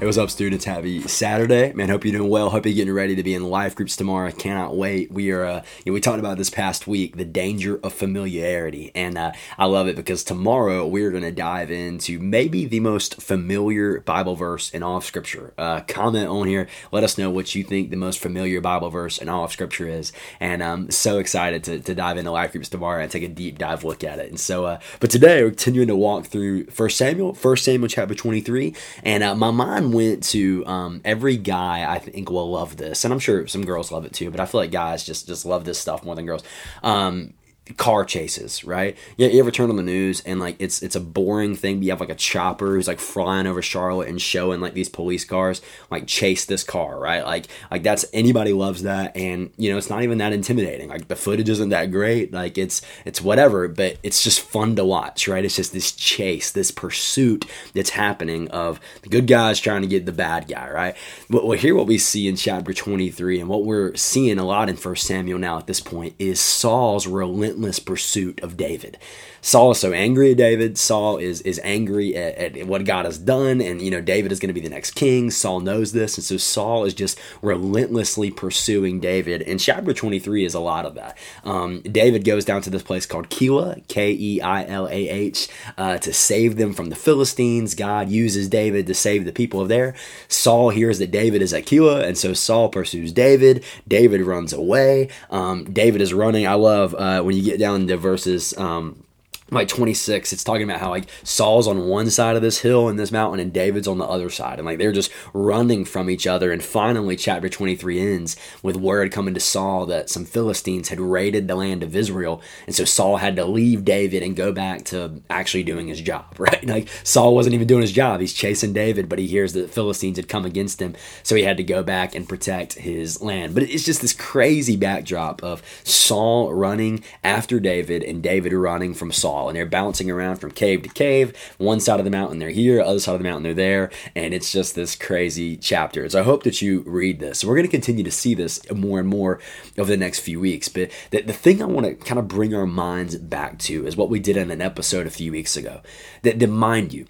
Hey, what's up, students? Happy Saturday, man. Hope you're doing well. Hope you're getting ready to be in life groups tomorrow. I cannot wait. We are, uh, you know, we talked about this past week the danger of familiarity, and uh, I love it because tomorrow we're going to dive into maybe the most familiar Bible verse in all of Scripture. Uh, comment on here. Let us know what you think the most familiar Bible verse in all of Scripture is, and I'm so excited to, to dive into life groups tomorrow and take a deep dive look at it. And so, uh, but today we're continuing to walk through First Samuel, First Samuel chapter 23, and uh, my mind went to um, every guy I think will love this, and I'm sure some girls love it too. But I feel like guys just just love this stuff more than girls. Um, car chases, right? Yeah, you ever turn on the news and like it's it's a boring thing, you have like a chopper who's like flying over Charlotte and showing like these police cars like chase this car, right? Like like that's anybody loves that and you know, it's not even that intimidating. Like the footage isn't that great, like it's it's whatever, but it's just fun to watch, right? It's just this chase, this pursuit that's happening of the good guys trying to get the bad guy, right? But well, here what we see in chapter 23 and what we're seeing a lot in First Samuel now at this point is Saul's relentless relentless pursuit of David. Saul is so angry at David. Saul is is angry at, at what God has done, and you know David is going to be the next king. Saul knows this, and so Saul is just relentlessly pursuing David. And chapter twenty three is a lot of that. Um, David goes down to this place called Keilah, K E I L A H, uh, to save them from the Philistines. God uses David to save the people of there. Saul hears that David is at Keilah, and so Saul pursues David. David runs away. Um, David is running. I love uh, when you get down to verses. Um, like 26 it's talking about how like saul's on one side of this hill and this mountain and david's on the other side. And like they're just running from each other. And finally chapter 23 ends with word coming to saul that some philistines had raided the land of israel. And so saul had to leave david and go back to actually doing his job right? Like saul wasn't even doing his job. He's chasing david but he hears that the philistines had come against him. So he had to go back and protect his land. But it's just this crazy backdrop of saul running after david and david running from saul and they're bouncing around from cave to cave. One side of the mountain they're here, other side of the mountain they're there, and it's just this crazy chapter. So I hope that you read this. So we're going to continue to see this more and more over the next few weeks. But the, the thing I want to kind of bring our minds back to is what we did in an episode a few weeks ago. That, that mind you,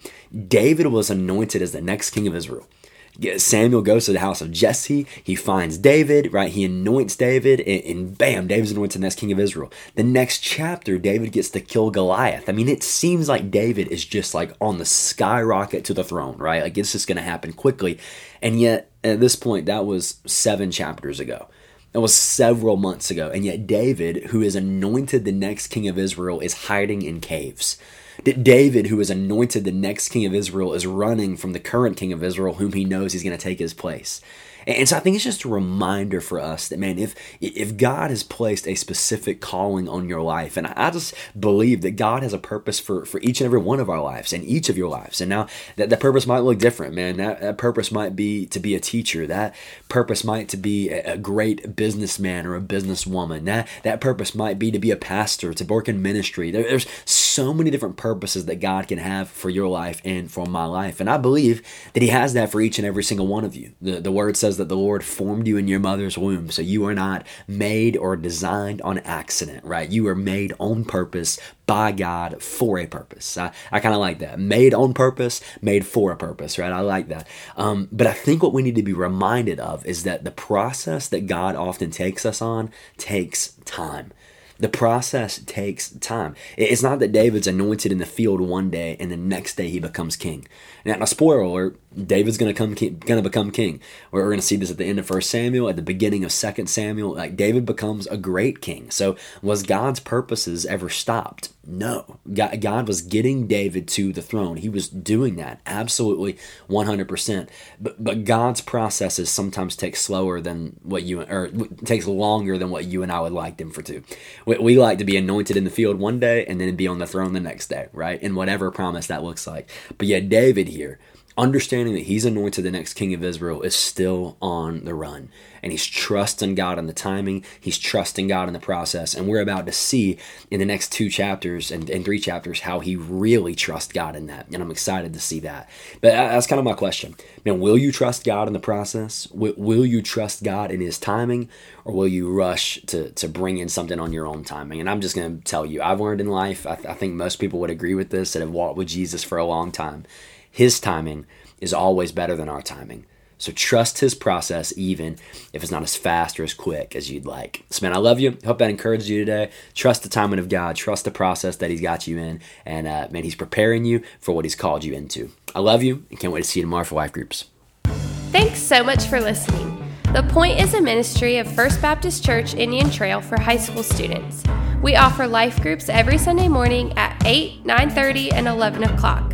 David was anointed as the next king of Israel. Samuel goes to the house of Jesse. He finds David, right? He anoints David, and, and, bam, David's anointed the next king of Israel. The next chapter, David gets to kill Goliath. I mean, it seems like David is just like on the skyrocket to the throne, right? Like it's just going to happen quickly. And yet, at this point, that was seven chapters ago. That was several months ago. And yet, David, who is anointed the next king of Israel, is hiding in caves. David, who is anointed the next king of Israel, is running from the current king of Israel, whom he knows he's going to take his place. And so I think it's just a reminder for us that man, if if God has placed a specific calling on your life, and I just believe that God has a purpose for for each and every one of our lives and each of your lives. And now that that purpose might look different, man. That, that purpose might be to be a teacher. That purpose might to be a, a great businessman or a businesswoman. That that purpose might be to be a pastor, to work in ministry. There, there's many different purposes that God can have for your life and for my life. And I believe that He has that for each and every single one of you. The, the word says that the Lord formed you in your mother's womb. So you are not made or designed on accident, right? You are made on purpose by God for a purpose. I, I kind of like that. Made on purpose, made for a purpose, right? I like that. Um, but I think what we need to be reminded of is that the process that God often takes us on takes time. The process takes time. It's not that David's anointed in the field one day and the next day he becomes king. Now, now spoiler alert, David's gonna come gonna become king. We're, gonna see this at the end of First Samuel, at the beginning of Second Samuel. Like David becomes a great king. So was God's purposes ever stopped? No. God, God was getting David to the throne. He was doing that absolutely 100%. But but God's processes sometimes take slower than what you or takes longer than what you and I would like them for to. We, we like to be anointed in the field one day and then be on the throne the next day, right? In whatever promise that looks like. But yet David here understanding that he's anointed the next king of Israel, is still on the run. And he's trusting God in the timing, he's trusting God in the process. And we're about to see in the next two chapters and, and three chapters how he really trusts God in that. And I'm excited to see that. But that's kind of my question. Man, will you trust God in the process? Will, you trust God in his timing? Or will you rush to, to bring in something on your own timing? And I'm just going to tell you, I've learned in life, I, th- I think most people would agree with this that have walked with Jesus for a long time. His timing is always better than our timing. So trust his process, even if it's not as fast or as quick as you'd like. So, man, I love you. Hope that encouraged you today. Trust the timing of God. Trust the process that he's got you in. And, uh, man, he's preparing you for what he's called you into. I love you and can't wait to see you tomorrow for Life Groups. Thanks so much for listening. The Point is a ministry of First Baptist Church Indian Trail for high school students. We offer life groups every Sunday morning at 8, 9:30, and 11 o'clock,